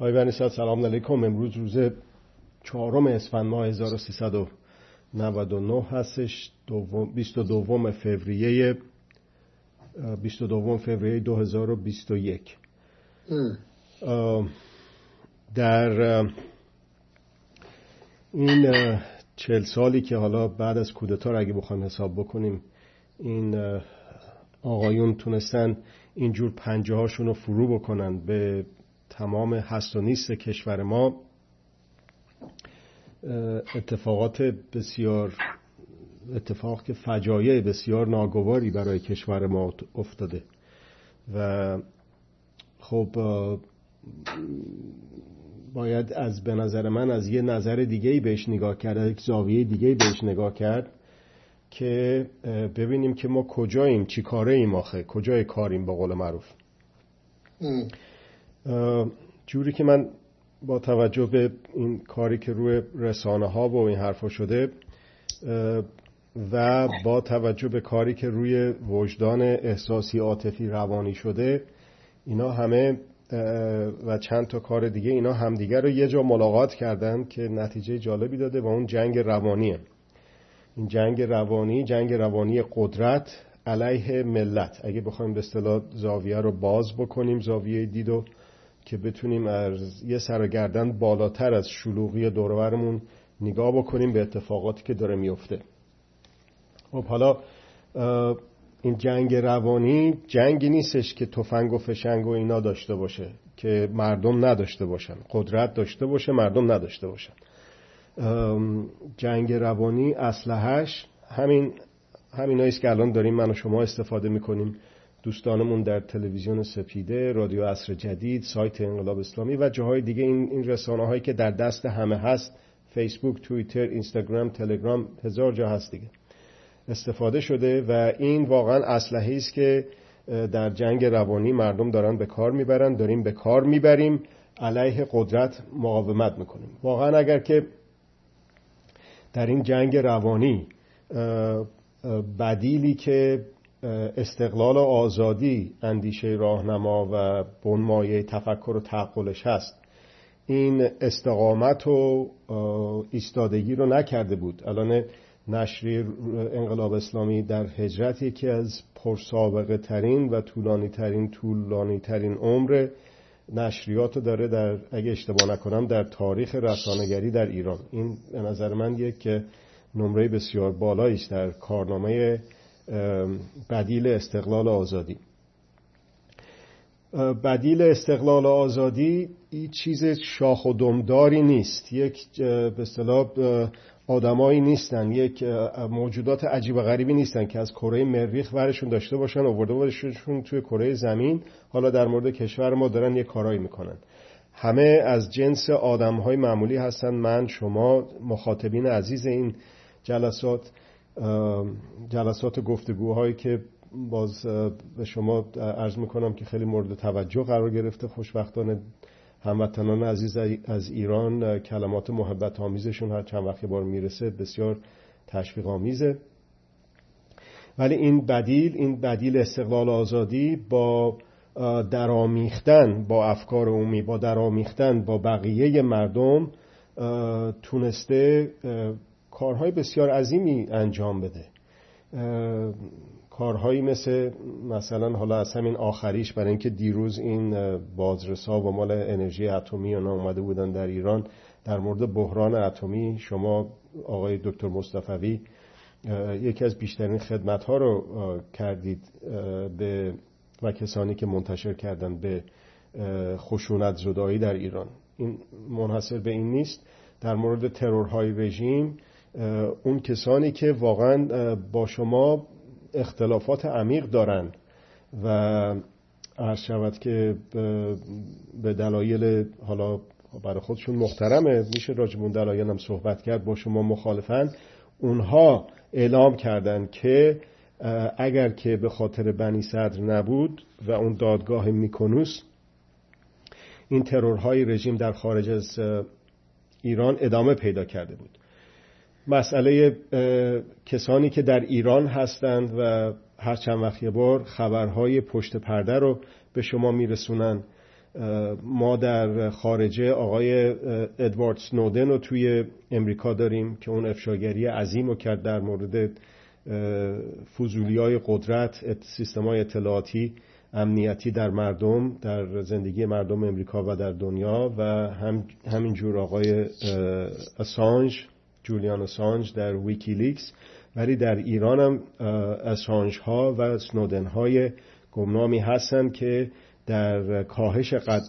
آقای بنیساد سلام علیکم. امروز روز چهارم اسفند ماه 1399 هستش. 22 فوریه 22 فوریه 2021 در این چل سالی که حالا بعد از کودتا اگه بخوایم حساب بکنیم این آقایون تونستن اینجور پنجه هاشون رو فرو بکنن به تمام هست و نیست کشور ما اتفاقات بسیار اتفاق که فجایع بسیار ناگواری برای کشور ما افتاده. و خب باید از به نظر من از یه نظر دیگه بهش نگاه کرد یک زاویه دیگه بهش نگاه کرد که ببینیم که ما کجاییم چی کاره ایم آخه کجای کاریم با قول معروف. جوری که من با توجه به این کاری که روی رسانه ها و این حرفا شده و با توجه به کاری که روی وجدان احساسی عاطفی روانی شده اینا همه و چند تا کار دیگه اینا همدیگه رو یه جا ملاقات کردن که نتیجه جالبی داده و اون جنگ روانیه. این جنگ روانی جنگ روانی قدرت علیه ملت. اگه بخوایم به اصطلاح زاویه رو باز بکنیم زاویه دیدو که بتونیم از یه سرگردن بالاتر از شلوغی دورورمون نگاه بکنیم به اتفاقاتی که داره میفته. خب حالا این جنگ روانی جنگی نیستش که تفنگ و فشنگ و اینا داشته باشه که مردم نداشته باشن. قدرت داشته باشه مردم نداشته باشن. جنگ روانی اسلحهش همین همین که الان داریم من و شما استفاده می‌کنیم. دوستانمون در تلویزیون سپیده رادیو عصر جدید سایت انقلاب اسلامی و جاهای دیگه. این این رسانه هایی که در دست همه هست فیسبوک توییتر اینستاگرام تلگرام هزار جا هست دیگه. استفاده شده و این واقعا اسلحه است که در جنگ روانی مردم دارن به کار می‌برن داریم به کار می‌بریم علیه قدرت مقاومت می‌کنیم. واقعا اگر که در این جنگ روانی بدیلی که استقلال و آزادی اندیشه راهنما و بنمایه تفکر و تعقلش هست. این استقامت و ایستادگی رو نکرده بود. الان نشری انقلاب اسلامی در هجرت یکی از پرسابقه ترین و طولانی ترین طولانی ترین عمر نشریات رو داره در اگه اشتباه نکنم در تاریخ رسانگری در ایران. این به نظر من یک نمره بسیار بالایی است در کارنامه بدیل استقلال آزادی. بدیل استقلال آزادی این چیز شاخ و دمداری نیست. یک به اصطلاح آدمایی نیستن. یک موجودات عجیب و غریبی نیستن که از کره مریخ ورشون داشته باشن آورده باشون توی کره زمین. حالا در مورد کشور ما دارن یک کارایی می‌کنن. همه از جنس آدم های معمولی هستن. من شما مخاطبین عزیز این جلسات. جلسات گفتگوهایی که باز به شما عرض می‌کنم که خیلی مورد توجه قرار گرفته. خوشبختانه هموطنان عزیز از ایران کلمات محبت آمیزشون هر چند وقت بار می‌رسه بسیار تشویق آمیزه. ولی این بدیل این بدیل استقلال آزادی با درامیختن با افکار عمومی با درامیختن با بقیه مردم تونسته کارهای بسیار عظیمی انجام بده. کارهایی مثل مثلا حالا از همین آخریش برای اینکه دیروز این بازرسا و مال انرژی اتمی اونا اومده بودن در ایران در مورد بحران اتمی شما آقای دکتر مصطفی یکی از بیشترین خدمت ها رو کردید به و کسانی که منتشر کردن به خشونت زدایی در ایران. این منحصر به این نیست. در مورد ترورهای رژیم اون کسانی که واقعا با شما اختلافات عمیق دارن و عرض شود که به دلایل حالا برای خودشون محترمه میشه راجبون دلایل هم صحبت کرد با شما مخالفن. اونها اعلام کردن که اگر که به خاطر بنی صدر نبود و اون دادگاه میکنوس این ترورهای رژیم در خارج از ایران ادامه پیدا کرده بود. مسئله کسانی که در ایران هستند و هر چند وقت یه بار خبرهای پشت پرده رو به شما میرسونن. ما در خارجه آقای ادوارد سنودن رو توی امریکا داریم که اون افشاگری عظیم رو کرد در مورد فضولی های قدرت سیستم های اطلاعاتی امنیتی در مردم در زندگی مردم امریکا و در دنیا و هم همینجور آقای اسانج جولیان اسانج در ویکیلیکس ولی در ایران هم اسانج ها و سنودن های گمنامی هستن که در کاهش قد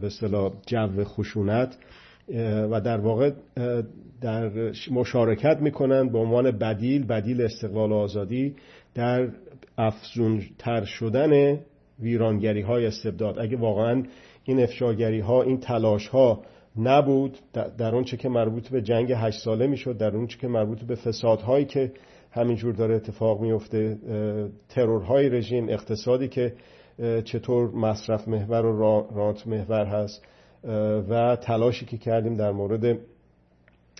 به اصطلاح جو خشونت و در واقع در مشارکت می‌کنن به عنوان بدیل بدیل استقلال آزادی در افزون تر شدن ویرانگری های استبداد. اگه واقعا این افشاگری ها این تلاش ها نبود در اون چه که مربوط به جنگ هشت ساله می‌شد در اون چه که مربوط به فسادهایی که همینجور داره اتفاق میفته ترورهای رژیم اقتصادی که چطور مصرف محور و رانت محور هست و تلاشی که کردیم در مورد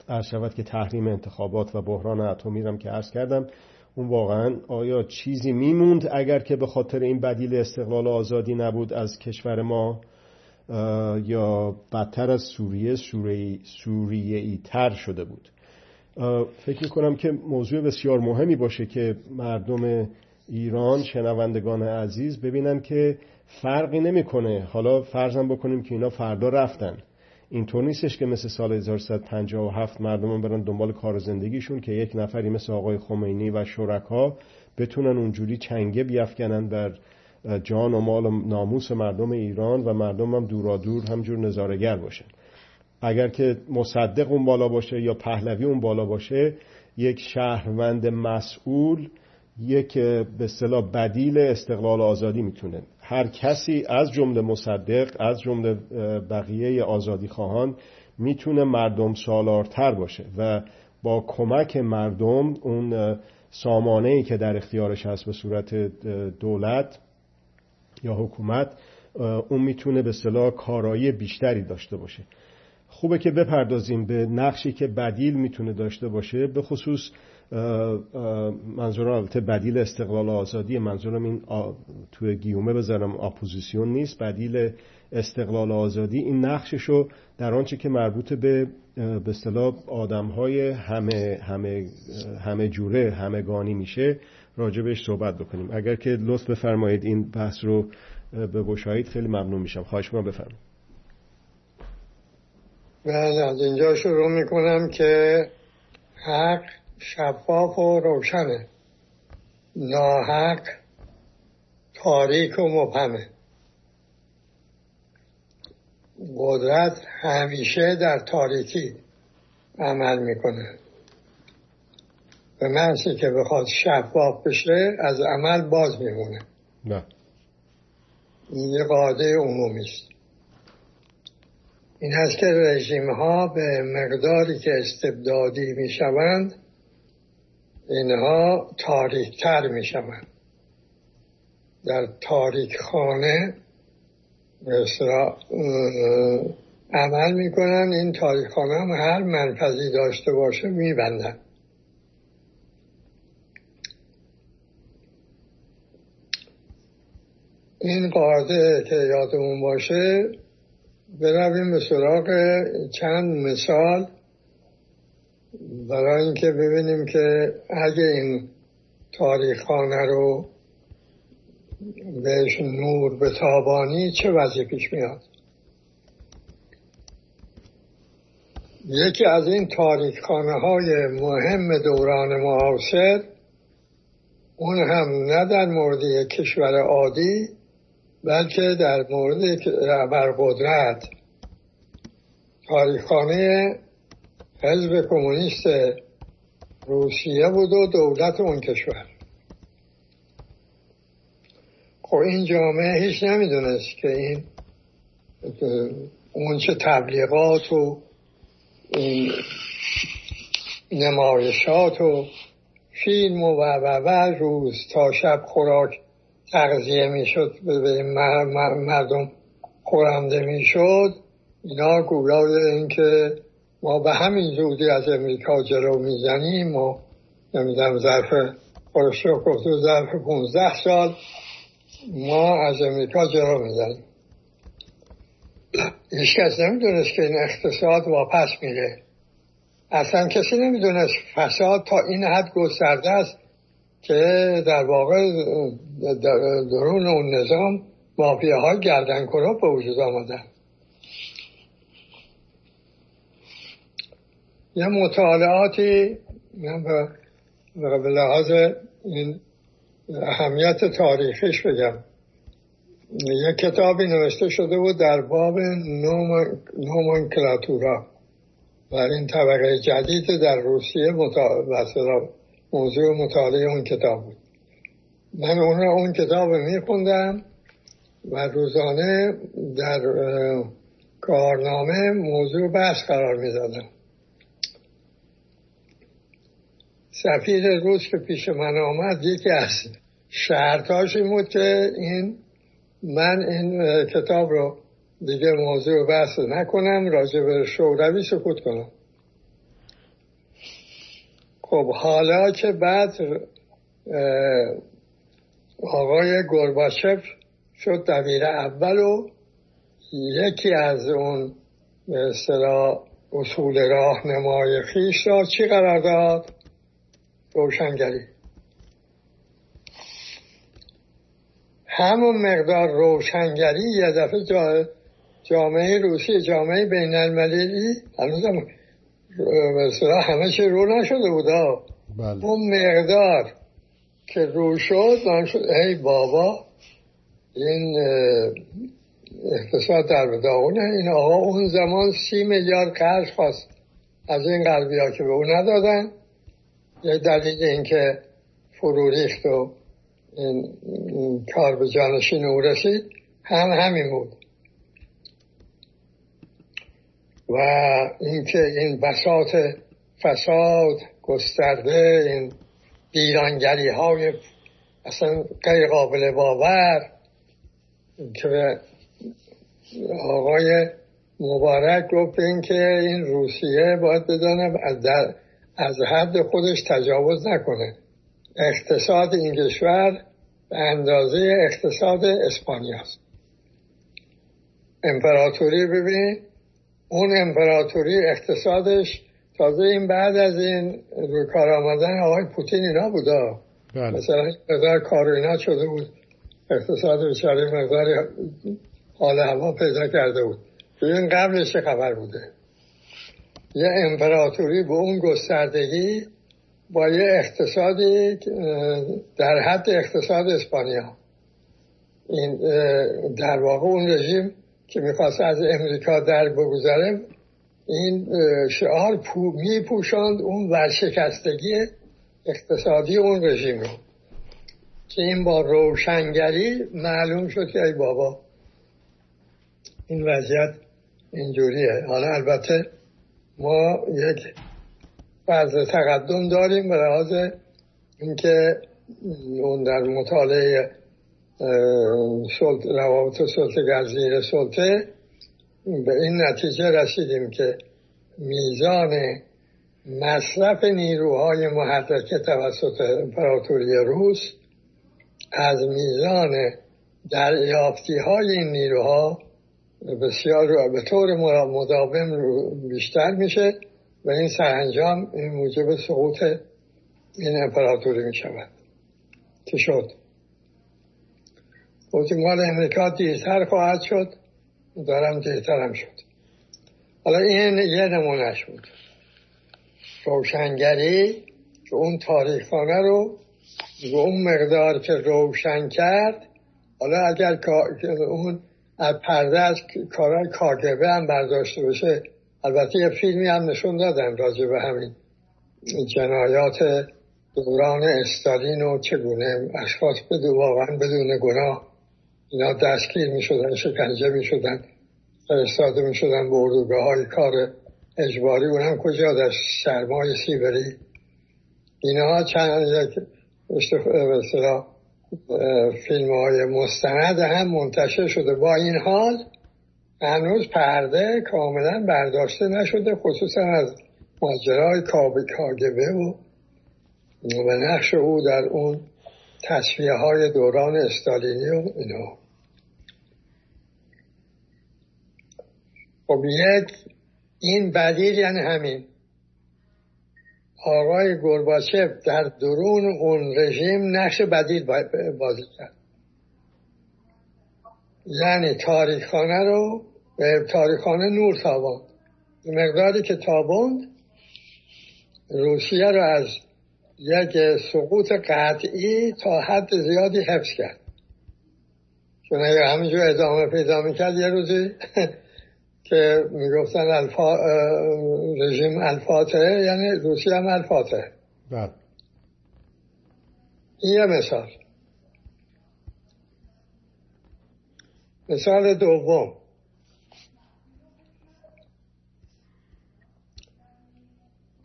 عرض شود که تحریم انتخابات و بحران اتمی هم که عرض کردم اون واقعا آیا چیزی میموند اگر که به خاطر این بدیل استقلال و آزادی نبود از کشور ما؟ یا بدتر از سوریه سوریه ای تر شده بود. فکر کنم که موضوع بسیار مهمی باشه که مردم ایران شنوندگان عزیز ببینن که فرقی نمی‌کنه. حالا فرضم بکنیم که اینا فردا رفتن. اینطور نیستش که مثل سال 1357 مردم برن دنبال کار زندگیشون که یک نفری مثل آقای خمینی و شرکا بتونن اونجوری چنگه بیافکنن بر جان و مال و ناموس مردم ایران و مردم هم دورا دور همجور نظارگر باشن. اگر که مصدق اون بالا باشه یا پهلوی اون بالا باشه یک شهروند مسئول یک به اصطلاح بدیل استقلال آزادی می‌تونه. هر کسی از جمله مصدق از جمله بقیه آزادی خواهان می‌تونه مردم سالارتر باشه و با کمک مردم اون سامانه ای که در اختیارش هست به صورت دولت یا حکومت اون می‌تونه به اصطلاح کارایی بیشتری داشته باشه. خوبه که بپردازیم به نقشی که بدیل می‌تونه داشته باشه به خصوص منظورم البته بدیل استقلال آزادی منظورم این توی گیومه بذارم اپوزیسیون نیست بدیل استقلال آزادی. این نقششو در آنچه که مربوط به به اصطلاح آدم های همه همه همه جوره همگانی میشه. راجبش صحبت بکنیم. اگر که لطف بفرمایید این بحث رو به گشایید خیلی ممنون میشم. خواهش ما بفرمایید. بله از اینجا شروع می‌کنم که حق شفاف و روشنه. ناحق تاریک و مبهمه. قدرت همیشه در تاریکی عمل می‌کنه. به که بخواد شفاف بشه از عمل باز میمونه. نه. این یه قاعده عمومی است. این هست که رژیم ها به مقداری که استبدادی می‌شوند اینها تاریکتر می شوند در تاریک خانه عمل می‌کنن این تاریک خانه هم هر منفذی داشته باشه میبندن. این قاعده که یادمون باشه برویم به سراغ چند مثال برای اینکه ببینیم که اگه این تاریخانه رو بهش نور به تابانی چه وضعی پیش میاد؟ یکی از این تاریخخانه های مهم دوران معاصر اون هم نه در مورد کشور عادی بلکه در مورد قدرت تاریخخانه حزب کمونیست روسیه بود و دولت اون کشور. خب این جامعه هیچ نمی‌دونست که این اون چه تبلیغات و این نمایشات و فیلم و و روز تا شب خوراک تغذیه می‌شد به مردم خورنده می‌شد. اینا گویا اینکه ما به همین زودی از امریکا جلو می‌زنیم و نمی‌دونم ظرف خورشو گفته ظرف 15 سال ما از امریکا جلو می‌زنیم. هیچ کس نمی‌دونست که این اقتصاد واپس میره. اصلا کسی نمی‌دونست فساد تا این حد گسترده است. که در واقع درون اون نظام مافیاهای گردن کنو به وجود آمدن. یه مطالعاتی به لحاظ این اهمیت تاریخیش بگم. یه کتابی نوشته شده بود در باب نومنکلاتورا. و این طبقه جدید در روسیه موضوع مطالعه اون کتاب بود. من اون اون کتاب میخوندم و روزانه در کارنامه موضوع بحث قرار می‌دادم. سفیر روس که پیش من آمد یکی از شرطاش این بود که این من این کتاب رو دیگه موضوع بحث نکنم راجع به شوروی سکوت کنم. خب حالا که بعد آقای گرباچف شد دبیر اول و یکی از اون مثلا اصول راهنمای خیش را چی قرار داد؟ روشنگری. همون مقدار روشنگری یه دفعه جامعه روسی جامعه بین المللی هنوز مثلا همه چه رو نشده بود بله. اون مقدار که رو شد من شد ای بابا این اقتصاد در داغونه این آقا اون زمان سی میلیارد قرض خواست. از این قلبی ها که به اون ندادن. یه دلیل اینکه فرو ریخت و این, کار به جانشین او رسید. هم همین بود. و اینکه این بساط فساد گسترده این ایرانگری های اصلا غیر قابل باور که آقای مبارک گفت این که این روسیه باید بدانه از, از حد خودش تجاوز نکنه. اقتصاد این کشور به اندازه اقتصاد اسپانیا است امپراتوری ببینید اون امپراتوری اقتصادش تازه این بعد از این روی کار آمدن آقای پوتین اینا بودا. بله. مثلا مقدار کار اینا شده بود. اقتصاد بچاره مقدار حال هوا پیدا کرده بود. این قبلش چه خبر بوده؟ یه امپراتوری به اون گستردگی با یه اقتصادی در حد اقتصاد اسپانیا. این در واقع اون رژیم که می‌خواست از امریکا در بگذاره این شعار پو میپوشاند اون ورشکستگی اقتصادی اون رژیم رو. که این با روشنگری معلوم شد که ای بابا این وضعیت اینجوریه. حالا البته ما یک فرض تقدم داریم به لحاظ اینکه اون در مطالعه روابط سلطه زیر سلطه. به این نتیجه رسیدیم که میزان مصرف نیروهای محرکه توسط امپراتوری روس از میزان دریافتی های این نیروها بسیار به طور مداوم بیشتر میشه و این سرانجام این موجب سقوط این امپراتوری می شود که شد؟ مال امریکا دیرتر خواهد شد دارم دیرتر هم شد. حالا این یه نمونهش بود. روشنگری که اون تاریخانه رو به اون مقدار که روشن کرد حالا اگر اون از پرده از کارهای کاگبه هم برداشته بشه البته یه فیلمی هم نشون دادن راجع به همین جنایات دوران استالین و چگونه اشخاص بدو واقعا بدون گناه اینا دستگیر می شدن شکنجه می شدن فرستاده می شدن به های کار اجباری. اونم کجا در سرمای سیبری. اینها چند یک فیلم های مستند هم منتشر شده. با این حال هنوز پرده کاملا برداشته نشده خصوصا از ماجرای کابه کاگبه و و نقش او در اون تصفیه های دوران استالینی و اینا خب یک این بدیل یعنی همین. آقای گرباچف در درون اون رژیم نقش بدیل بازی کرد. یعنی تاریخانه رو به تاریخانه نور تاباند. مقداری که تابوند روسیه رو از یک سقوط قطعی تا حد زیادی حفظ کرد. چون اگر همینجور ادامه پیدا می‌کرد یه روزی که می‌گفتن الفا... رژیم الفاتحه یعنی روسیه هم الفاتحه بله. این یه مثال. مثال دوم.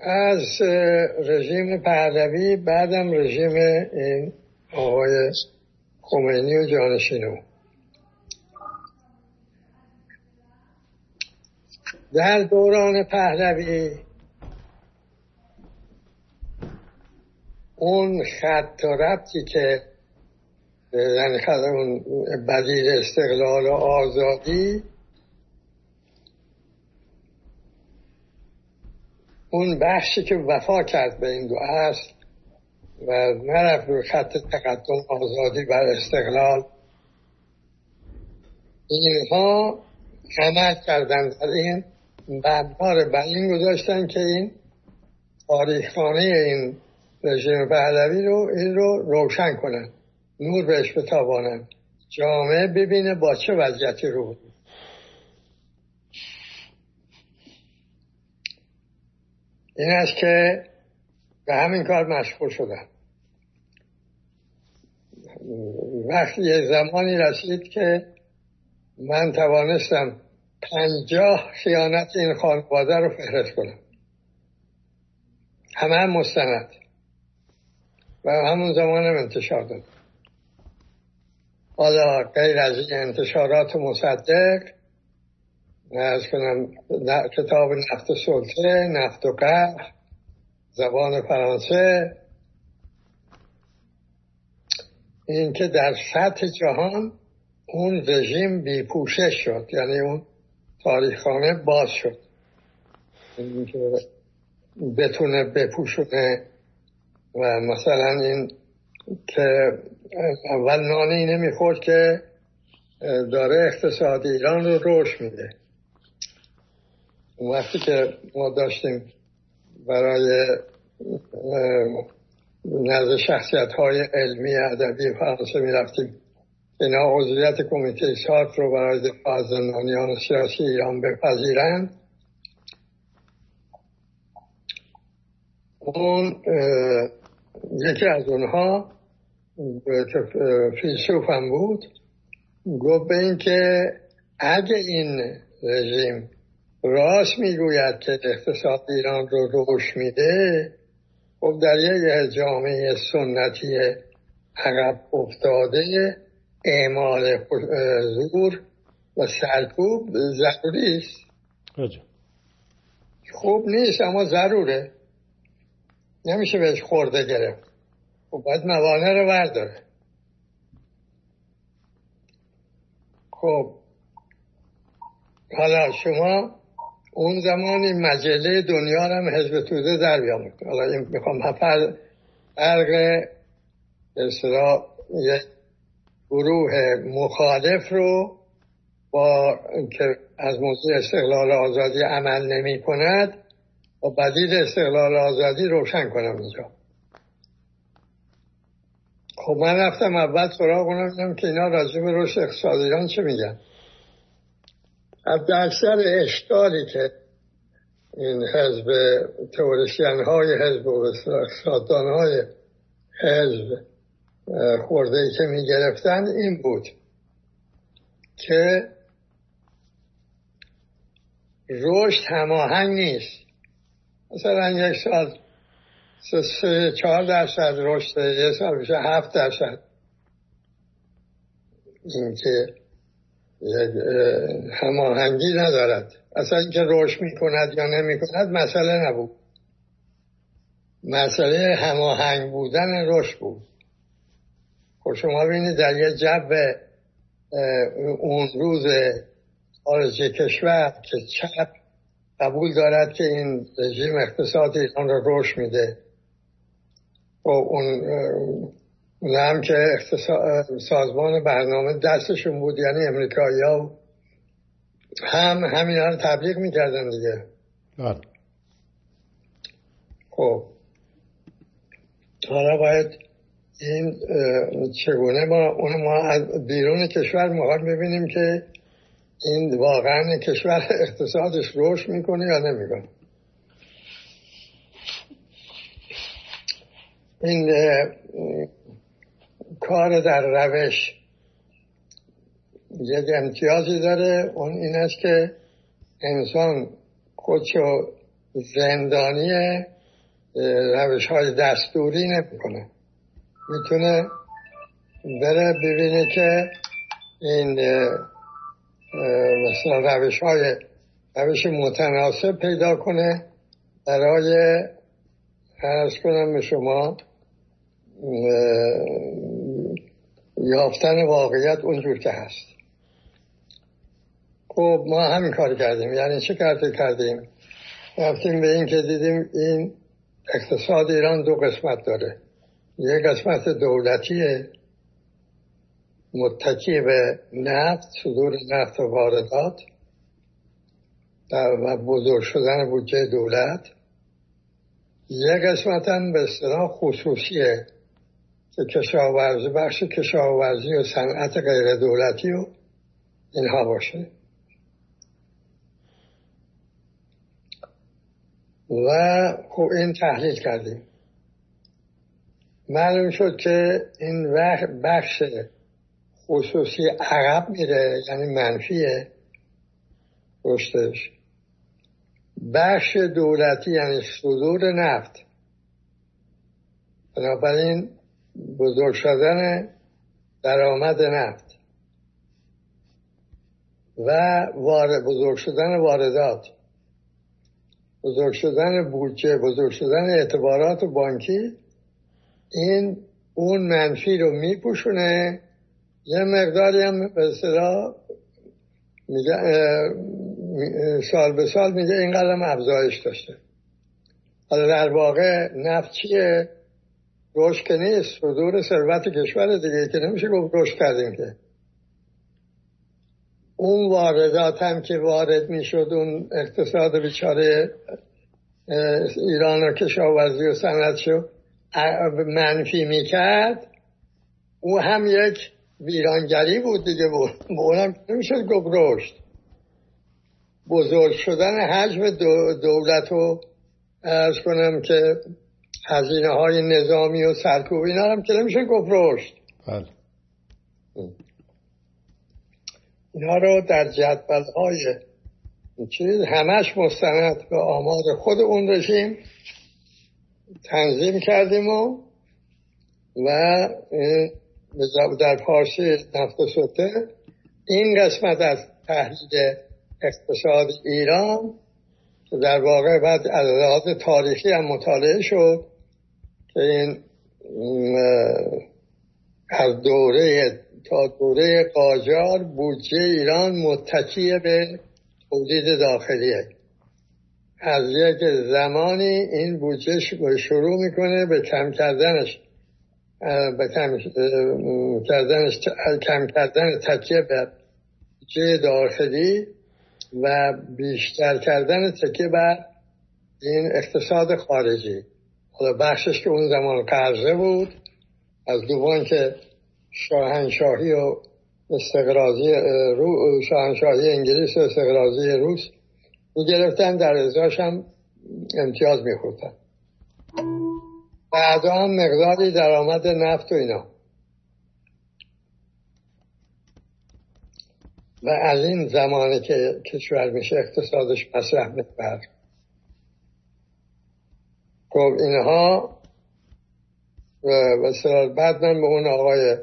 از رژیم پهلوی بعدم رژیم این آقای خمینی و جانشینو. در دوران پهلوی اون خط و ربطی که یعنی اون بدیل استقلال و آزادی اون بخشی که وفا کرد به این دو اصل و نرفت روی خط تقدم آزادی بر استقلال. اینها عمل کردن در این بعدها بر این گذاشتن که این تاریخانه این رژیم پهلوی رو این رو روشن کنن. نور بهش بتابانن. جامعه ببینه با چه وضعیتی رو بود. این است که به همین کار مشغول شدن وقتی یه زمانی رسید که من توانستم پنجاه خیانت این خانواده رو فهرست کنم. همه هم مستند و همون زمان هم انتشار داد. حالا غیر از این انتشارات مصدق از کنم کتاب نفت سلطه نفت و قهر زبان فرانسه. این که در سطح جهان اون رژیم بیپوشش شد یعنی اون تاریخانه باز شد. این که بتونه بپوشونه و مثلا این که اول نانی نمی‌خورد که داره اقتصاد ایران رو روش میده. وقتی که ما داشتیم برای نزد شخصیت های علمی ادبی فرانسه می رفتیم اینا عضویت کمیته سارت رو برای دفاع از زندانیان سیاسی ایران بپذیرند. اون یکی از اونها فیلسوف هم بود. گفت به این که اگه این رژیم راست می‌گوید که اقتصاد ایران رو روش میده خب در یک جامعه سنتی عقب افتاده اعمال زور و سرکوب ضروری است. خوب نیست اما ضروره. نمیشه بهش خورده گرفت. خب باید موانع رو برداره. خب حالا شما اون زمان این مجله دنیا هم حزب توده در بیامد حالا این می‌خوام فرق اصطلاح یک گروه مخالف رو با که از موضوع استقلال آزادی عمل نمی کند و بدیل استقلال آزادی روشن کنم اینجا. خب من رفتم اول سراغ اونم که اینا راجع به رشد اقتصاد ایران چه میگن؟ از اکثر اشکالی که این حزب تورسیان های حزب و اقتصاددان های حزب خورده ای که می گرفتن این بود که رشد هماهنگ نیست. مثلا یک سال سه چهار درصد رشد یه سال میشه هفت درصد. این که هماهنگی ندارد. اصلا اینکه رشد می‌کند یا نمی‌کند مسئله نبود. مسئله هماهنگ بودن رشد بود. خب شما ببینید در یه جب اون روز خارج کشور که چپ قبول دارد که این رژیم اقتصاد ایران رو رشد میده. و اون هم که سازمان برنامه دستشون بود یعنی امریکایی ها هم همین رو تبلیغ می‌کردن دیگه. بله. خب. حالا باید این چگونه ما اون ما از بیرون کشور می‌خوایم ببینیم که این واقعا کشور اقتصادش رشد می‌کنه یا نمی‌کنه. این کار در روش یک امتیازی داره. اون این است که انسان خودشو زندانی روش های دستوری نمی‌کنه. می‌تونه بره ببینه که این مثلا روش های روش متناسب پیدا کنه. برای ارز کنم به شما یافتن واقعیت اونجور که هست. خب ما همین کار کردیم. یعنی چه کارتی کردیم؟ رفتیم به این که دیدیم این اقتصاد ایران دو قسمت داره. یک قسمت دولتیه متکی به نفت صدور نفت و واردات و بزرگ شدن بودجه دولت. قسمت هم به اصطلاح خصوصیه. که کشاورزی بخش کشاورزی و صنعت غیر دولتی و اینها باشه. و خب این تحلیل کردیم. معلوم شد که این بخش خصوصی عقب میره یعنی منفیه. رشدش بخش دولتی یعنی صدور نفت. بنابراین بزرگ شدن درآمد نفت و بزرگ شدن واردات بزرگ شدن بودجه بزرگ شدن اعتبارات بانکی این اون منفی رو میپوشونه. یه مقداری هم به میگه سال به سال میگه این قدم افزایش داشته. حالا در واقع نفت چیه؟ رشد که نیست. صدور ثروت کشور دیگه که نمیشه گفت رشد کردیم که. اون واردات هم که وارد می‌شد اون اقتصاد بیچاره ایران و کشاورزی و صنعت شو منفی می‌کرد. او هم یک ویرانگری بود دیگه بود اونم نمی‌شد گفت رشد. بزرگ شدن حجم دولت رو ارز کنم که هزینه های نظامی و سرکوب اینا هم که نمیشه گفت رشد. بله. اینا رو در جدول های چیز همش مستند به آمار خود اون رژیم تنظیم کردیم و و در پارسی نفت و سطح این قسمت از تحلیل اقتصاد ایران در واقع بعد از لحاظ تاریخی هم مطالعه شد که این از دوره تا دوره قاجار بودجه ایران متکی به تولید داخلیه. از یک زمانی این بودجه شروع می‌کنه به کم کردنش به کم کردنش کم کردن تکیه به بودجه داخلی. و بیشتر کردن تکیه بر این اقتصاد خارجی. حالا بخشش که اون زمان قرضه بود از دوبان که شاهنشاهی و استقرازی رو شاهنشاهی انگلیس و استقرازی روس می گرفتن در ازاش هم امتیاز می خورتن بعد هم مقداری درآمد نفت و اینا. و از این زمانی که کشور میشه اقتصادش مصرف میبر خب اینها و بعد من به اون آقای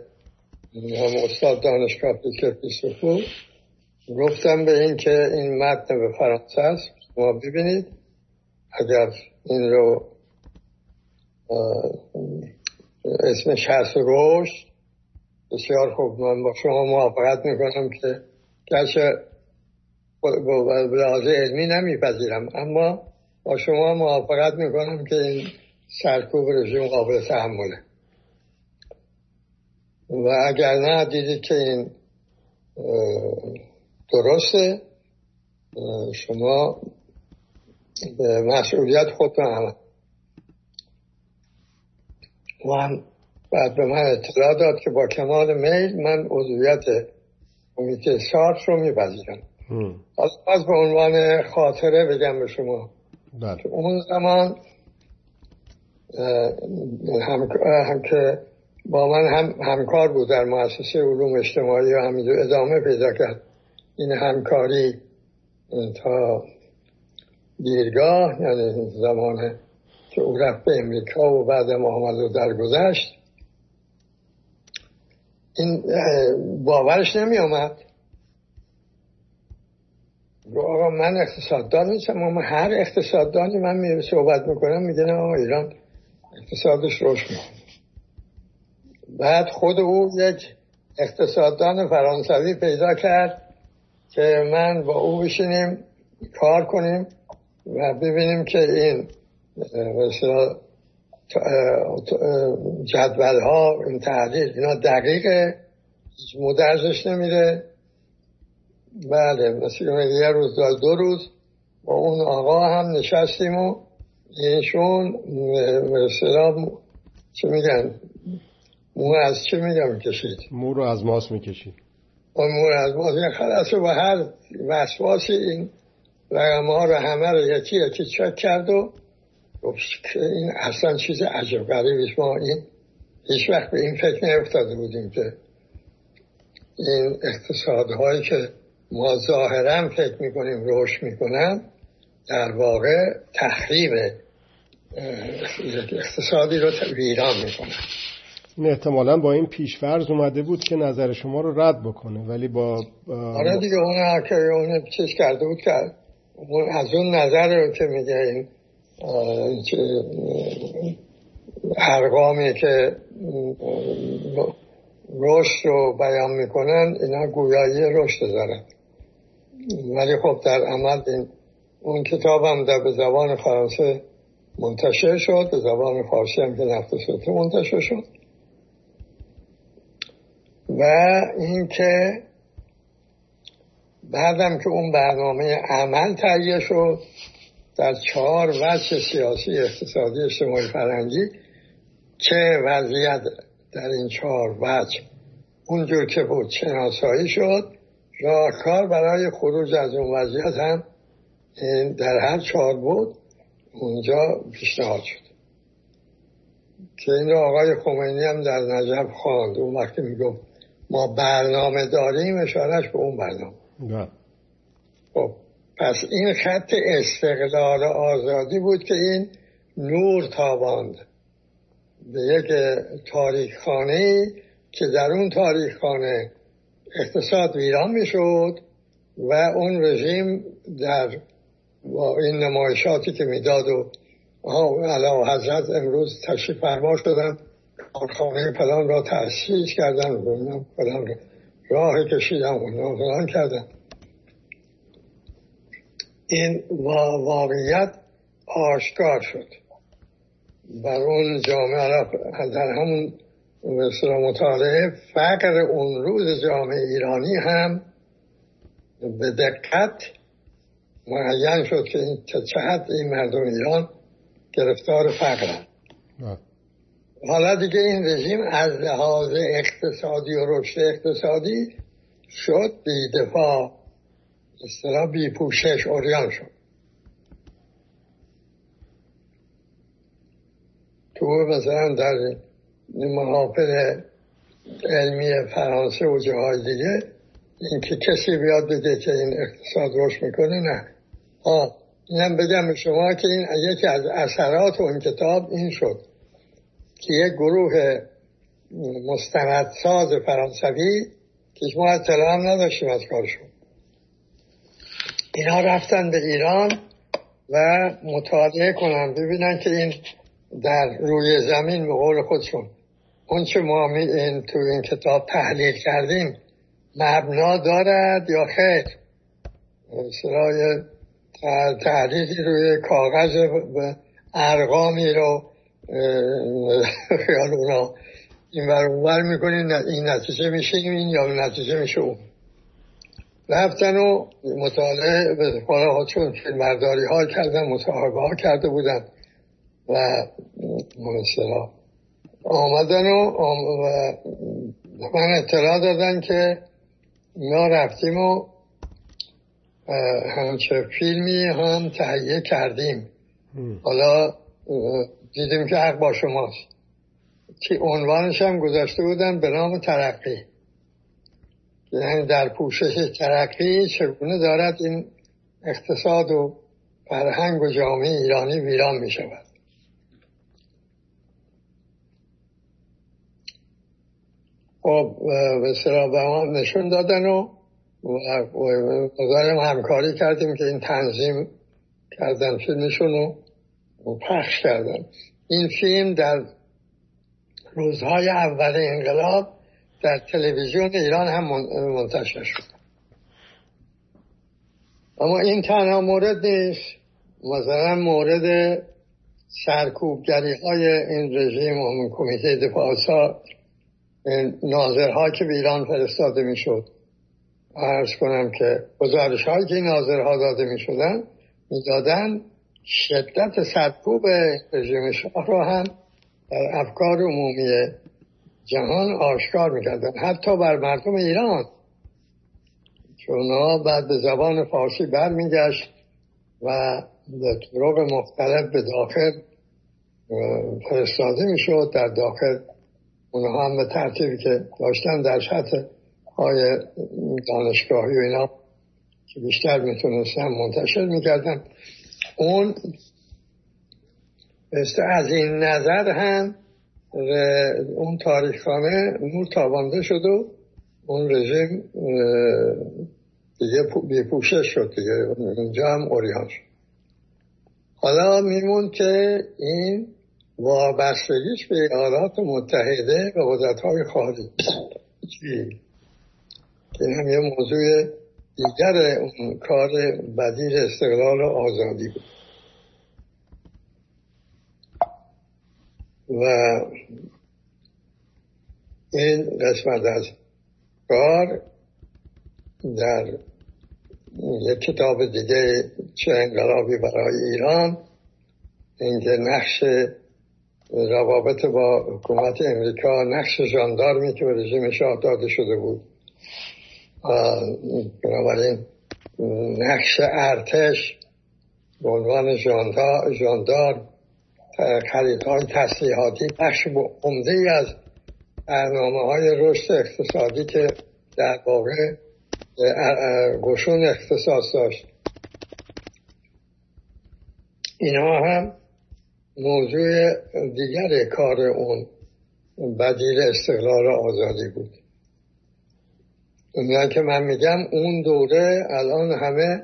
هم استاد دانشگاه فکر پیسوفو گفتم به این که این متن به فرانسه است. شما ببینید اگر این رو اسمش هست رشد بسیار خوب. من با شما موافقت می‌کنم که گرچه لحاظ علمی نمیپذیرم اما با شما موافقت می‌کنم که این سرکوب رژیم قابل تحمله. و اگر نه دیدید که این درسته. شما به مسئولیت خودتون عمل. و هم بعد به من اطلاع داد که با کمال میل من عضویت کمیته سارت رو میپذیرم. از به عنوان خاطره بگم به شما. بله. اون زمان هم, هم که با من هم همکار بود در مؤسسه علوم اجتماعی و همینجور ادامه پیدا کرد. این همکاری تا دیرگاه یعنی زمان که او رفت به امریکا و بعد محمد رو درگذشت این باورش نمی آمد آقا من اقتصاددان نیستم اما هر اقتصاددانی من می صحبت می‌کنم میگه آقا ایران اقتصادش می‌کنه. بعد خود او یک اقتصاددان فرانسوی پیدا کرد که من با او بشینیم کار کنیم و ببینیم که این جدول ها این تحلیل اینا دقیقه مدرزش نمیره. بله مثل یه روز دو روز با اون آقا هم نشستیم و اینشون مثلا چه میگن؟ مو از چه میگم می‌کشید مو رو از ماس می‌کشید. مو از ماس خلاصه با هر وسواسی این رقم ها رو همه رو یکی یکی چک کرد و این اصلا چیز عجب غریبش ما این هیچ وقت به این فکر نیفتاده بودیم که این اقتصادهایی که ما ظاهرا فکر می‌کنیم روش می‌کنن در واقع تخریب اقتصادی رو ویران می‌کنن. این احتمالا با این پیشفرض اومده بود که نظر شما رو رد بکنه ولی با آره دیگه اون که اون چیز کرده بود که از اون نظر رو که میگه این ارقامی که رشد رو بیان می‌کنن اینا گویایی رشد دارن ولی خب در عمل این اون کتاب هم در به زبان فرانسه منتشر شد به زبان فارسی هم که نفت منتشر شد. و اینکه بعدم که اون برنامه عمل تهیه شد در چهار وجه سیاسی اقتصادی اجتماعی فرنگی چه وضعیت در این چهار وجه؟ اونجور که بود شناسایی شد راهکار برای خروج از اون وضعیت هم در هر چهار بود اونجا پیشنهاد شد. که این آقای خمینی هم در نجف خواند. اون وقتی می‌گفت ما برنامه داریم اشارش به اون برنامه. نه خب. پس این خط استقلال آزادی بود که این نور تاباند. به یک تاریخ خانه که در اون تاریخ خانه اقتصاد ویران می‌شد و اون رژیم در با این نمایشاتی که می‌داد و علا حضرت امروز تشریف فرما شدن کارخانه پلان را تأسیس کردن و را راه کشیدن و فلان کردن. این واقعیت آشکار شد. بر اون جامعه در همون مثل مطالعه فقر اون روز جامعه ایرانی هم به دقت معین شد که این چه حد این مردم ایران گرفتار فقرن حالا دیگه این رژیم از لحاظ اقتصادی و رشد اقتصادی شد بی دفاع اصطلاح بی پوشش اوریان شد. تو مثلا در محافل علمی فرانسه و جاهای دیگه اینکه کسی بیاد بگه که این اقتصاد رشد می‌کنه نه. آه اینم بگم شما که این یکی از اثرات اون کتاب این شد که یک گروه مستندساز فرانسوی که ما اطلاع هم نداشتیم از کارشون. اینا رفتن به ایران و مطالعه کنن ببینن که این در روی زمین به قول خودشون اون چه ما این تو این کتاب تحلیل کردیم مبنا دارد یا خیر؟ سرای تحریری روی کاغذ ارقامی رو خیال اونا این بر اونور این نتیجه میشه این یا نتیجه میشه اون. رفتن و مطالعه به ها چون فیلمبرداری ها کردن مصاحبه ها کرده بودن و مثلا آمدن و, من اطلاع دادن که ما رفتیم و همچه فیلمی هم تهیه کردیم. حالا دیدیم که حق با شماست. که عنوانش هم گذاشته بودن به نام ترقی. در پوشش ترقی چگونه دارد این اقتصاد و فرهنگ و جامعه ایرانی ویران می شود؟ خب به ما نشون دادن و و همکاری کردیم که این تنظیم کردن فیلمشون رو پخش کردن. این فیلم در روزهای اول انقلاب در تلویزیون ایران هم منتشر شد. اما این تنها مورد نیست. مثلا مورد سرکوبگری های این رژیم و کمیته دفاع ناظرها که به ایران فرستاده می‌شد. ارز کنم که گزارش هایی که این ناظرها داده می شدن می دادن شدت سرکوب رژیم شاه را هم در افکار عمومی جهان آشکار می‌کردن. حتی بر مردم ایران. چون بعد به زبان فارسی برمیگشت و به طرق مختلف به داخل فرستاده می‌شد. در داخل اونها هم به ترتیبی که داشتن در سطح های دانشگاهی و اینا که بیشتر می‌تونستن منتشر می‌کردن. اون از این نظر هم اون تاریخانه نور تابانده شد و اون رژیم دیگه بیپوشش شد دیگه. اونجا هم اوریان شد. حالا میمون که این وابستگیش به ایالات متحده و قدرت های خارجی این هم یه موضوع دیگر اون کار بدیل استقلال و آزادی بود. و این قسمت از کار در یک کتاب دیگه چه انقلابی برای ایران اینکه نقش روابط با حکومت امریکا نقش جاندارمی که به رژیم شاه داده شده بود. بنابراین نقش ارتش به عنوان جاندار خریدهای تسلیحاتی بخش عمده از برنامه های رشد اقتصادی که در واقع گشون اختصاص داشت. اینها هم موضوع دیگر کار اون بدیل استقلال آزادی بود. اونایی که من میگم اون دوره الان همه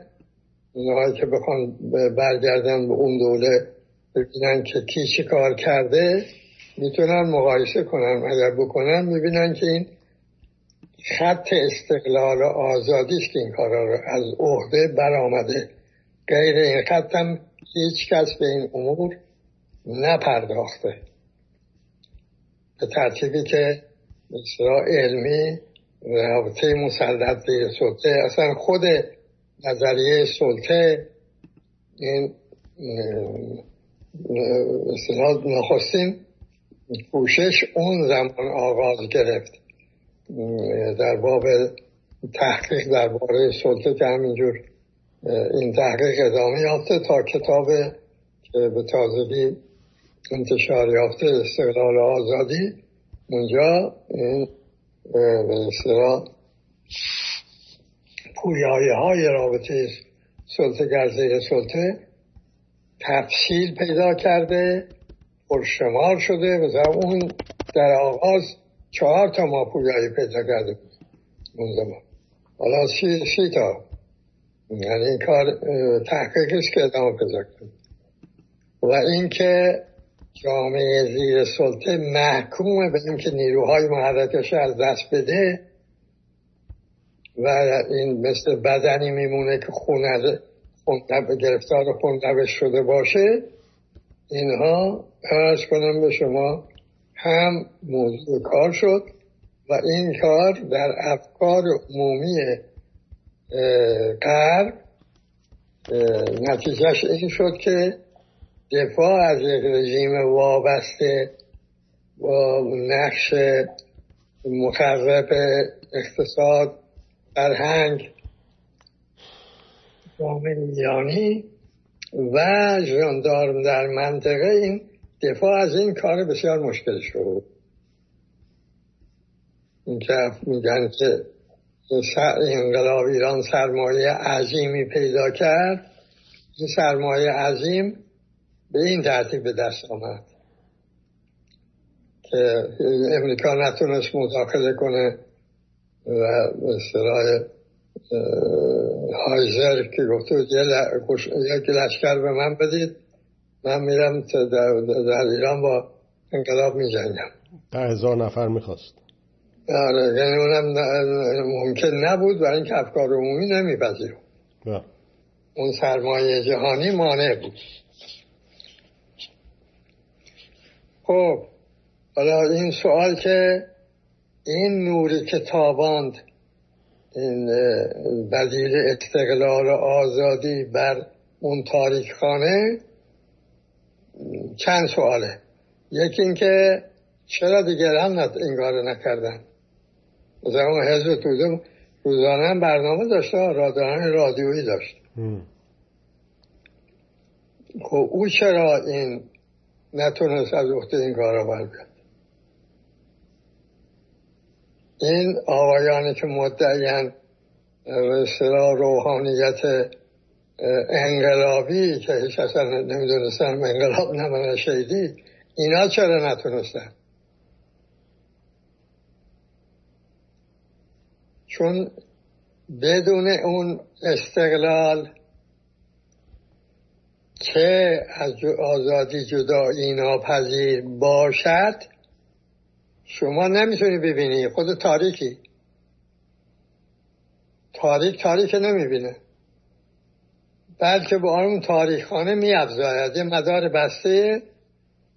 اونهایی که بخوان برگردن به اون دوره ببینن که کی چی کار کرده می‌تونن مقایسه کنن اگر بکنن می‌بینن که این خط استقلال و آزادیش که این کارا رو از عهده برآمده. غیر این خط هم هیچ کس به این امور نپرداخته. به ترتیبی که بسیار علمی رابطه مسلط به سلطه اصلا خود نظریه سلطه این نخستین پوشش اون زمان آغاز گرفت. در باب تحقیق درباره سلطه که همینجور این تحقیق ادامه یافته تا کتاب که به تازگی انتشار یافته استقلال آزادی اونجا این به پویایه های رابطه سلطه گرزه سلطه تفصیل پیدا کرده پرشمار شده و اون در آغاز چهار تا ما پویایی پیدا کرده بود اون زمان. حالا سی, سی تا. یعنی این کار تحقیقش که ادامه پیدا کرد و اینکه جامعه زیر سلطه محکوم به اینکه نیروهای محرکش از دست بده و این مثل بدنی میمونه که خون خون گرفتار خون شده باشه اینها ارز کنم به شما هم موضوع کار شد و این کار در افکار عمومی غرب نتیجهش این شد که دفاع از یک رژیم وابسته با نقش مخرب اقتصاد فرهنگ جامعه میانی و ژاندارم در منطقه این دفاع از این کار بسیار مشکل شد. این که میگن که انقلاب ایران سرمایه عظیمی پیدا کرد این سرمایه عظیم به این ترتیب به دست آمد که امریکا نتونست مداخله کنه و به هایزر که گفته یک لشکر به من بدید من میرم در, در ایران با انقلاب می جنگم ده هزار نفر می‌خواست. آره یعنی اونم ممکن نبود برای اینکه افکار عمومی نمیپذیرون بله. اون سرمایه جهانی مانع بود. خب حالا این سوال که این نوری که تاباند این بدیل استقلال و آزادی بر اون تاریخ خانه چند سواله. یکی اینکه چرا دیگران این کار نکردن؟ مثلا اون حزب توده روزانه برنامه داشته رادیوی رادیویی داشت. خب او چرا این نتونست از وقت این کارا بر بیاد؟ این آقایانی که مدعیان به روحانیت انقلابی که هیچ اصلا نمی‌دونستن انقلاب نمانه شیدی اینا چرا نتونستن؟ چون بدون اون استقلال که از آزادی جدایی ناپذیر باشد شما نمی‌تونی ببینی خود تاریکی. تاریک تاریک نمی‌بینه. بلکه با اون تاریخ خانه میافزاید. یه مدار بسته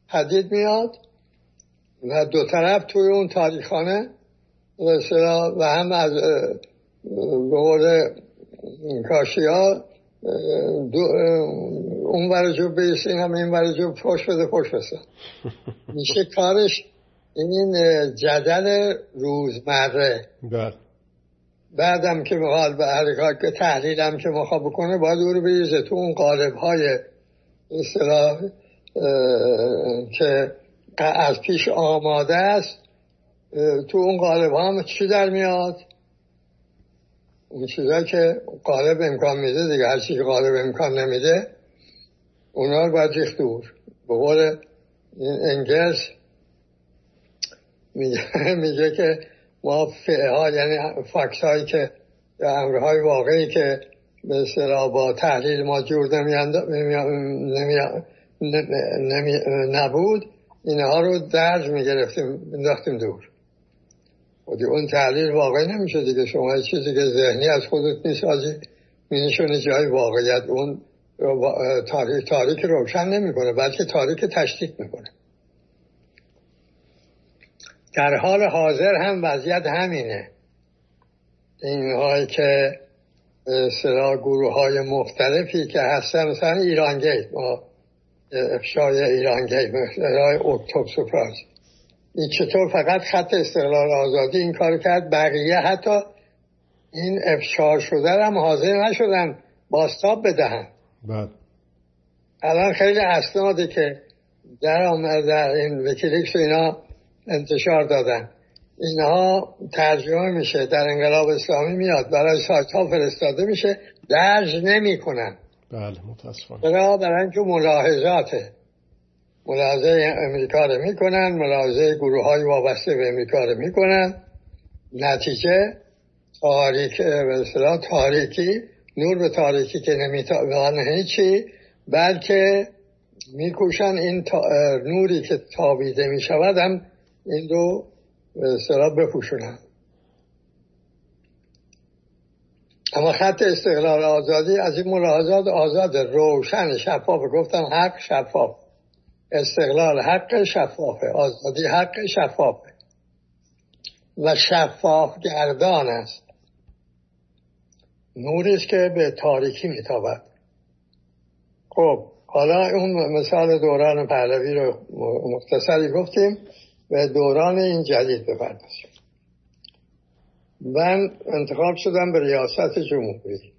حدید میاد و دو طرف توی اون تاریخ خانه و هم از قول کاشی ها اون برجو بیسین هم این برجو پشت بده پشت بسن میشه کارش این جدل روزمره. بله. بعدم که می‌خواد به حرکات که تحلیلم که می‌خواد بکنه باید او رو بریزه تو اون قالب های اصطلاح که از پیش آماده است تو اون قالب ها هم چی در میاد؟ اون چیزا که قالب امکان میده دیگه هر چی که قالب امکان نمیده اونا رو باید ریخت دور. به قول انگلس میگه, که ما فعه ها یعنی فاکس هایی که امرهای واقعی که به با تحلیل ما جور نبود اینها رو درج می‌گرفتیم انداختیم دور. خودی اون تحلیل واقعی نمیشه دیگه. شما چیزی که ذهنی از خودت می‌سازی مینشونه جای واقعیت. اون تاریک تاریک روشن نمی‌کنه بلکه تاریک تشدید می‌کنه. در حال حاضر هم وضعیت همینه. اینهایی که سرا گروه های مختلفی که هستن مثلا ایران گیت ما افشای ایران گیت مثل اکتوب سپراز این چطور؟ فقط خط استقلال آزادی این کار کرد. بقیه حتی این افشار شده هم حاضر نشدن باستاب بدهن. بله. الان خیلی اسنادی که در در این وکیلیکس اینا انتشار دادن. اینها ترجمه میشه در انقلاب اسلامی میاد. برای سایت ها فرستاده میشه. درج نمی‌کنن. بله متاسفانه. برای برای اینکه ملاحظاته. ملاحظه امریکا رو می‌کنن ملاحظه گروه های وابسته به امریکا رو می‌کنن. نتیجه تاریک به تاریکی نور به تاریکی که نمی‌توانه هیچی بلکه میکوشن این نوری که تابیده می‌شود هم این رو سرا بپوشونن اما خط استقلال آزادی از این ملاحظات آزاد روشن شفاف. گفتم حق شفاف. استقلال حق شفافه. آزادی حق شفافه. و شفاف گردان است. نوری است که به تاریکی میتابد. خب حالا اون مثال دوران پهلوی رو مختصری گفتیم. و دوران این جدید بپردازیم من انتخاب شدم به ریاست جمهوری.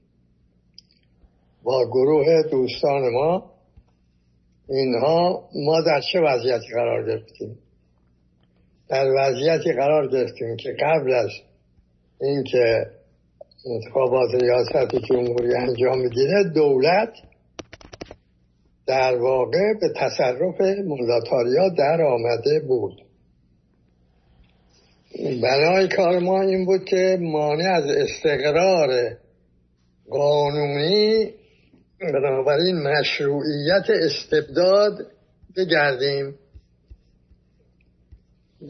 با گروه دوستان ما اینها ما در چه وضعیتی قرار گرفتیم؟ در وضعیتی قرار گرفتیم که قبل از اینکه انتخابات ریاست جمهوری انجام بگیره دولت در واقع به تصرف مولاتاریا در آمده بود. بنای کار ما این بود که مانع از استقرار قانونی بنابراین مشروعیت استبداد بگردیم.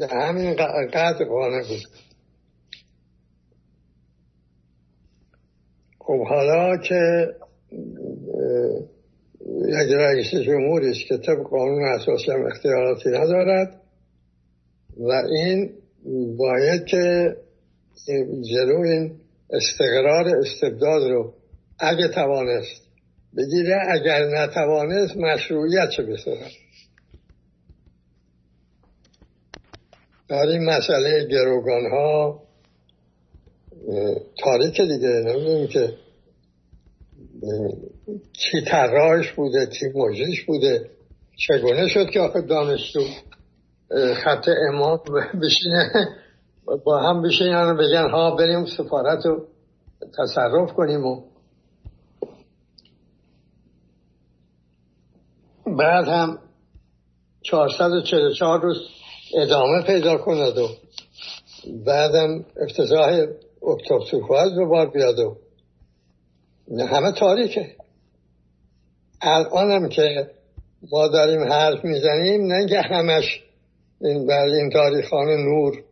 در همین قدر قانع بود. خب حالا که یک رئیس جمهوری است که طبق قانون اساسی هم اختیاراتی ندارد و این باید که جلو این استقرار استبداد رو اگه توانست بگیره اگر نتوانست مشروعیت چه بسازد. در این مسئله گروگان ها تاریک دیگه نمی‌دونیم که کی طراحش بوده کی مجریش بوده چگونه شد که آخه دانشجو؟ خط امام بشینه با هم بشینن بگن ها بریم سفارت رو تصرف کنیم و بعد هم 444 روز ادامه پیدا کند و بعدم افتضاح اکتبر به بار بیاد و همه تاریکه. الانم که ما داریم حرف می‌زنیم نه که همش این بر این تاریخان نور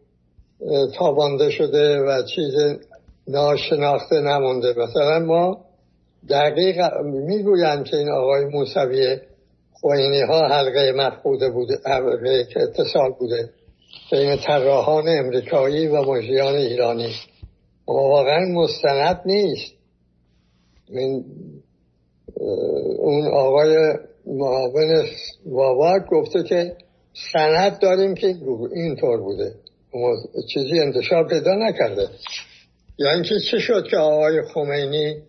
تابانده شده و چیز ناشناخته نمونده. مثلا ما دقیق می‌گویند که این آقای موسوی خوینی ها حلقه مفقوده بوده حلقه که اتصال بوده بین طراحان امریکایی و مجریان ایرانی. واقعا مستند نیست. من اون آقای معاون واواک گفته که سند داریم که اینطور بوده. چیزی انتشار پیدا نکرده. یا اینکه چه شد که آقای خمینی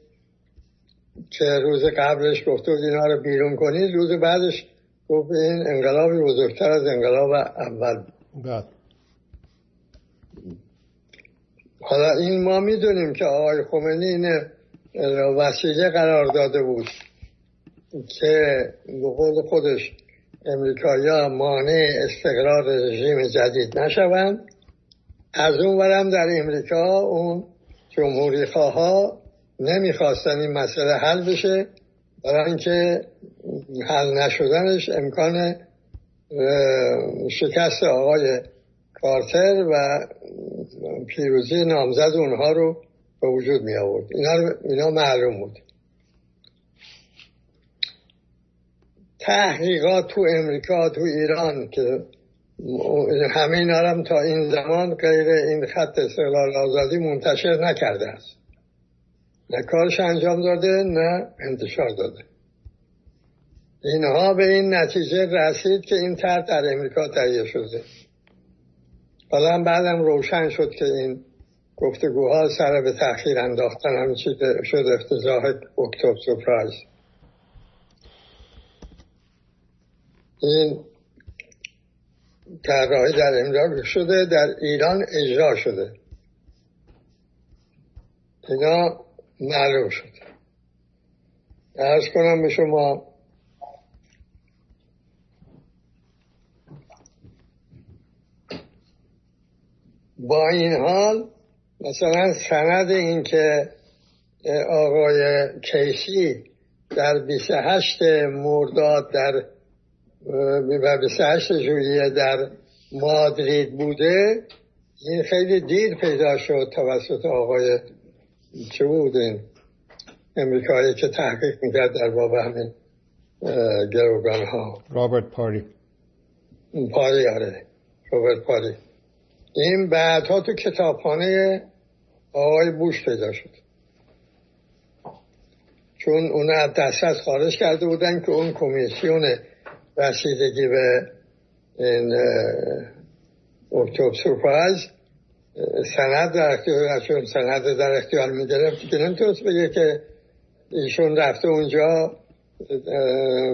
که روز قبلش گفته بود اینا رو بیرون کنید روز بعدش گفت این انقلاب بزرگتر از انقلاب اول. بله. حالا این ما می‌دونیم که آقای خمینی این وسیله قرار داده بود که به قول خودش امریکایی مانع استقرار رژیم جدید نشوند. از اون ورم در امریکا اون جمهوری خواه نمی‌خواستن این مسئله حل بشه. برای اینکه حل نشدنش امکان شکست آقای کارتر و پیروزی نامزد اونها رو به وجود می آورد اینا, اینا معلوم بود. تحقیقات تو امریکا تو ایران که همه اینا تا این زمان غیر این خط استقلال آزادی منتشر نکرده است. نه کارش انجام داده نه انتشار داده. اینها به این نتیجه رسید که این طرح در امریکا تهیه شده. حالا بعدم روشن شد که این گفتگوها سر به تأخیر انداختن. همین شد افتضاح اکتبر سپرایز. این طراحی در امریکا شده در ایران اجرا شده. اینا معلوم شد ارز کنم به شما با این حال مثلا سند این که آقای کیسی در 28 مرداد در و 28 ژوئیه در مادرید بوده این خیلی دیر پیدا شد توسط آقای چه بود این امریکایی که تحقیق می‌کرد در باب همین گروگان ها رابرت پاری. پاری آره. رابرت پاری. این بعدها تو کتابخانه آقای بوش پیدا شد. چون اون از دسترس خارج کرده بودن که اون کمیسیون رسیدگی به این اکتوب سورپرایز سند در اختیار سند در اختیار می‌گرفت که نمی‌تونست بگه که ایشون رفته اونجا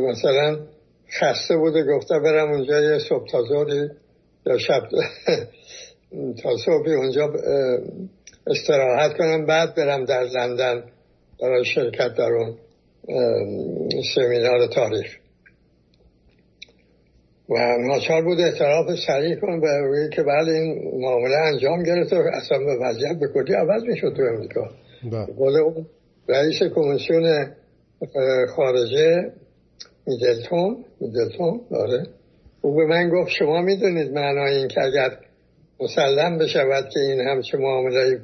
مثلا خسته بوده گفته برم اونجا یه صبح تا یا شب تا صبحی اونجا استراحت کنم بعد برم در لندن برای شرکت در اون سمینار تاریخ. و ناچار بود اعتراف سریع کن به روی که بعد این معامله انجام گرفت و اصلا به وضعیت به کلی عوض می‌شد تو امریکا. بله. اون رئیس کمیسیون خارجه میدلتون میدلتون داره او به من گفت شما می‌دونید معنای این که اگر مسلم بشود که این همچه معامله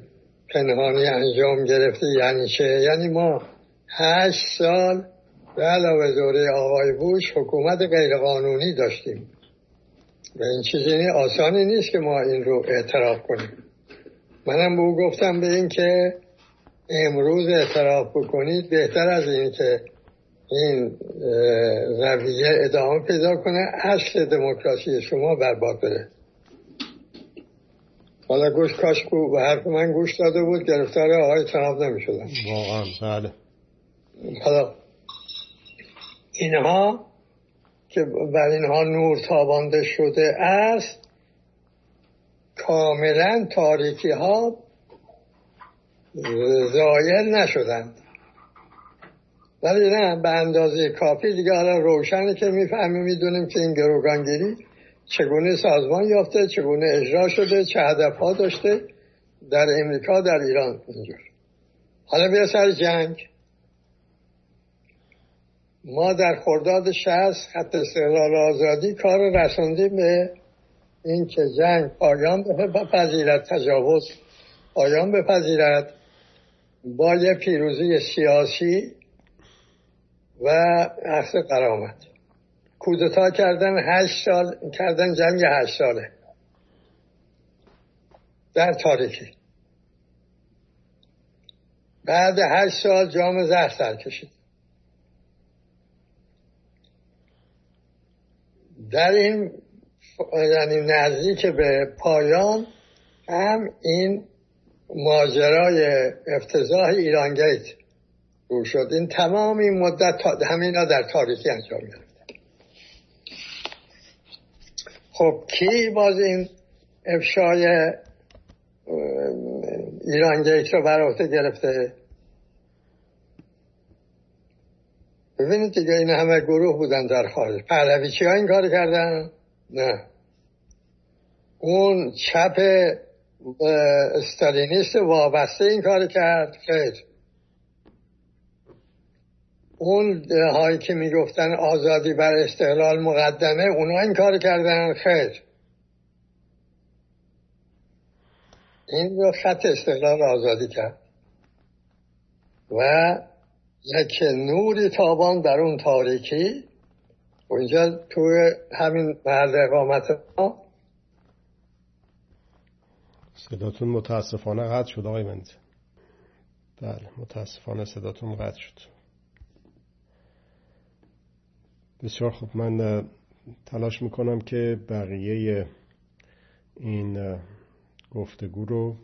پنهانی انجام گرفته یعنی چه؟ یعنی ما هشت سال به علاوه دوره آقای بوش حکومت غیرقانونی داشتیم. و این چیزی آسانی نیست که ما این رو اعتراف کنیم. منم به او گفتم به این که امروز اعتراف بکنید بهتر از این که این رویه ادامه پیدا کنه اصل دموکراسی شما برباد بره. حالا گوش کاش به حرف من گوش داده بود گرفتار آقای ترامپ نمی شدن واقعا بله. حالا اینها که بر اینها نور تابانده شده است کاملا تاریکی ها زایل نشدند. ولی نه به اندازه کافی دیگه حالا روشنه که می‌فهمیم می‌دونیم که این گروگانگیری چگونه سازمان یافته چگونه اجرا شده چه هدف ها داشته در امریکا در ایران اینجور. حالا بیا سر جنگ. ما در خرداد شهست خط استقلال آزادی کار رساندیم به این که جنگ پایان بپذیرد تجاوز پایان بپذیرد. با یه پیروزی سیاسی و اخذ قرامت. کودتا کردن هشت سال کردن جنگ هشت ساله. در تاریخی. بعد هشت سال جام زهر سر کشید. در این یعنی نزدیک به پایان هم این ماجرای افتضاح ایرانگیت رو شد. این تمام این مدت همینا در تاریخی انجام گرفت. خب کی باز این افشای ایران گیت رو بر گرفته؟ ببینید دیگه این همه گروه بودن در خارج پهلویچی ها این کار کردن؟ نه. اون چپ استالینیست وابسته این کار کرد. خیر. اون هایی که می‌گفتن آزادی بر استقلال مقدمه اونا این کار کردن. خیر. این رو خط استقلال آزادی کرد. و یک نوری تابان در اون تاریکی. اونجا توی همین محل اقامت ما. صداتون متاسفانه قطع شد آقای مند بله متاسفانه صداتون قطع شد. بسیار خوب من تلاش می‌کنم که بقیه این گفتگو رو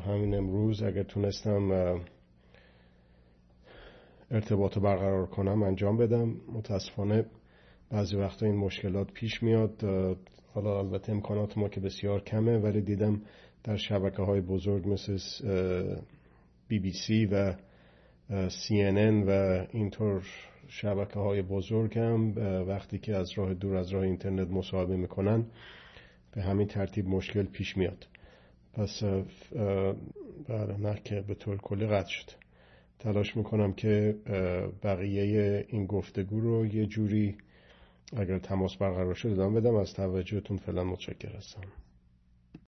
همین امروز اگر تونستم ارتباط برقرار کنم انجام بدم. متاسفانه بعضی وقتا این مشکلات پیش میاد. حالا البته امکانات ما که بسیار کمه ولی دیدم در شبکه های بزرگ مثل بی بی سی و سی ان و اینطور شبکه های بزرگ هم وقتی که از راه دور از راه اینترنت مصاحبه می‌کنن به همین ترتیب مشکل پیش میاد. پس بله نه که به طور کلی قطع شد. تلاش می‌کنم که بقیه این گفتگو رو یه جوری اگر تماس برقرار شد ادامه بدم. از توجهتون فعلا متشکر هستم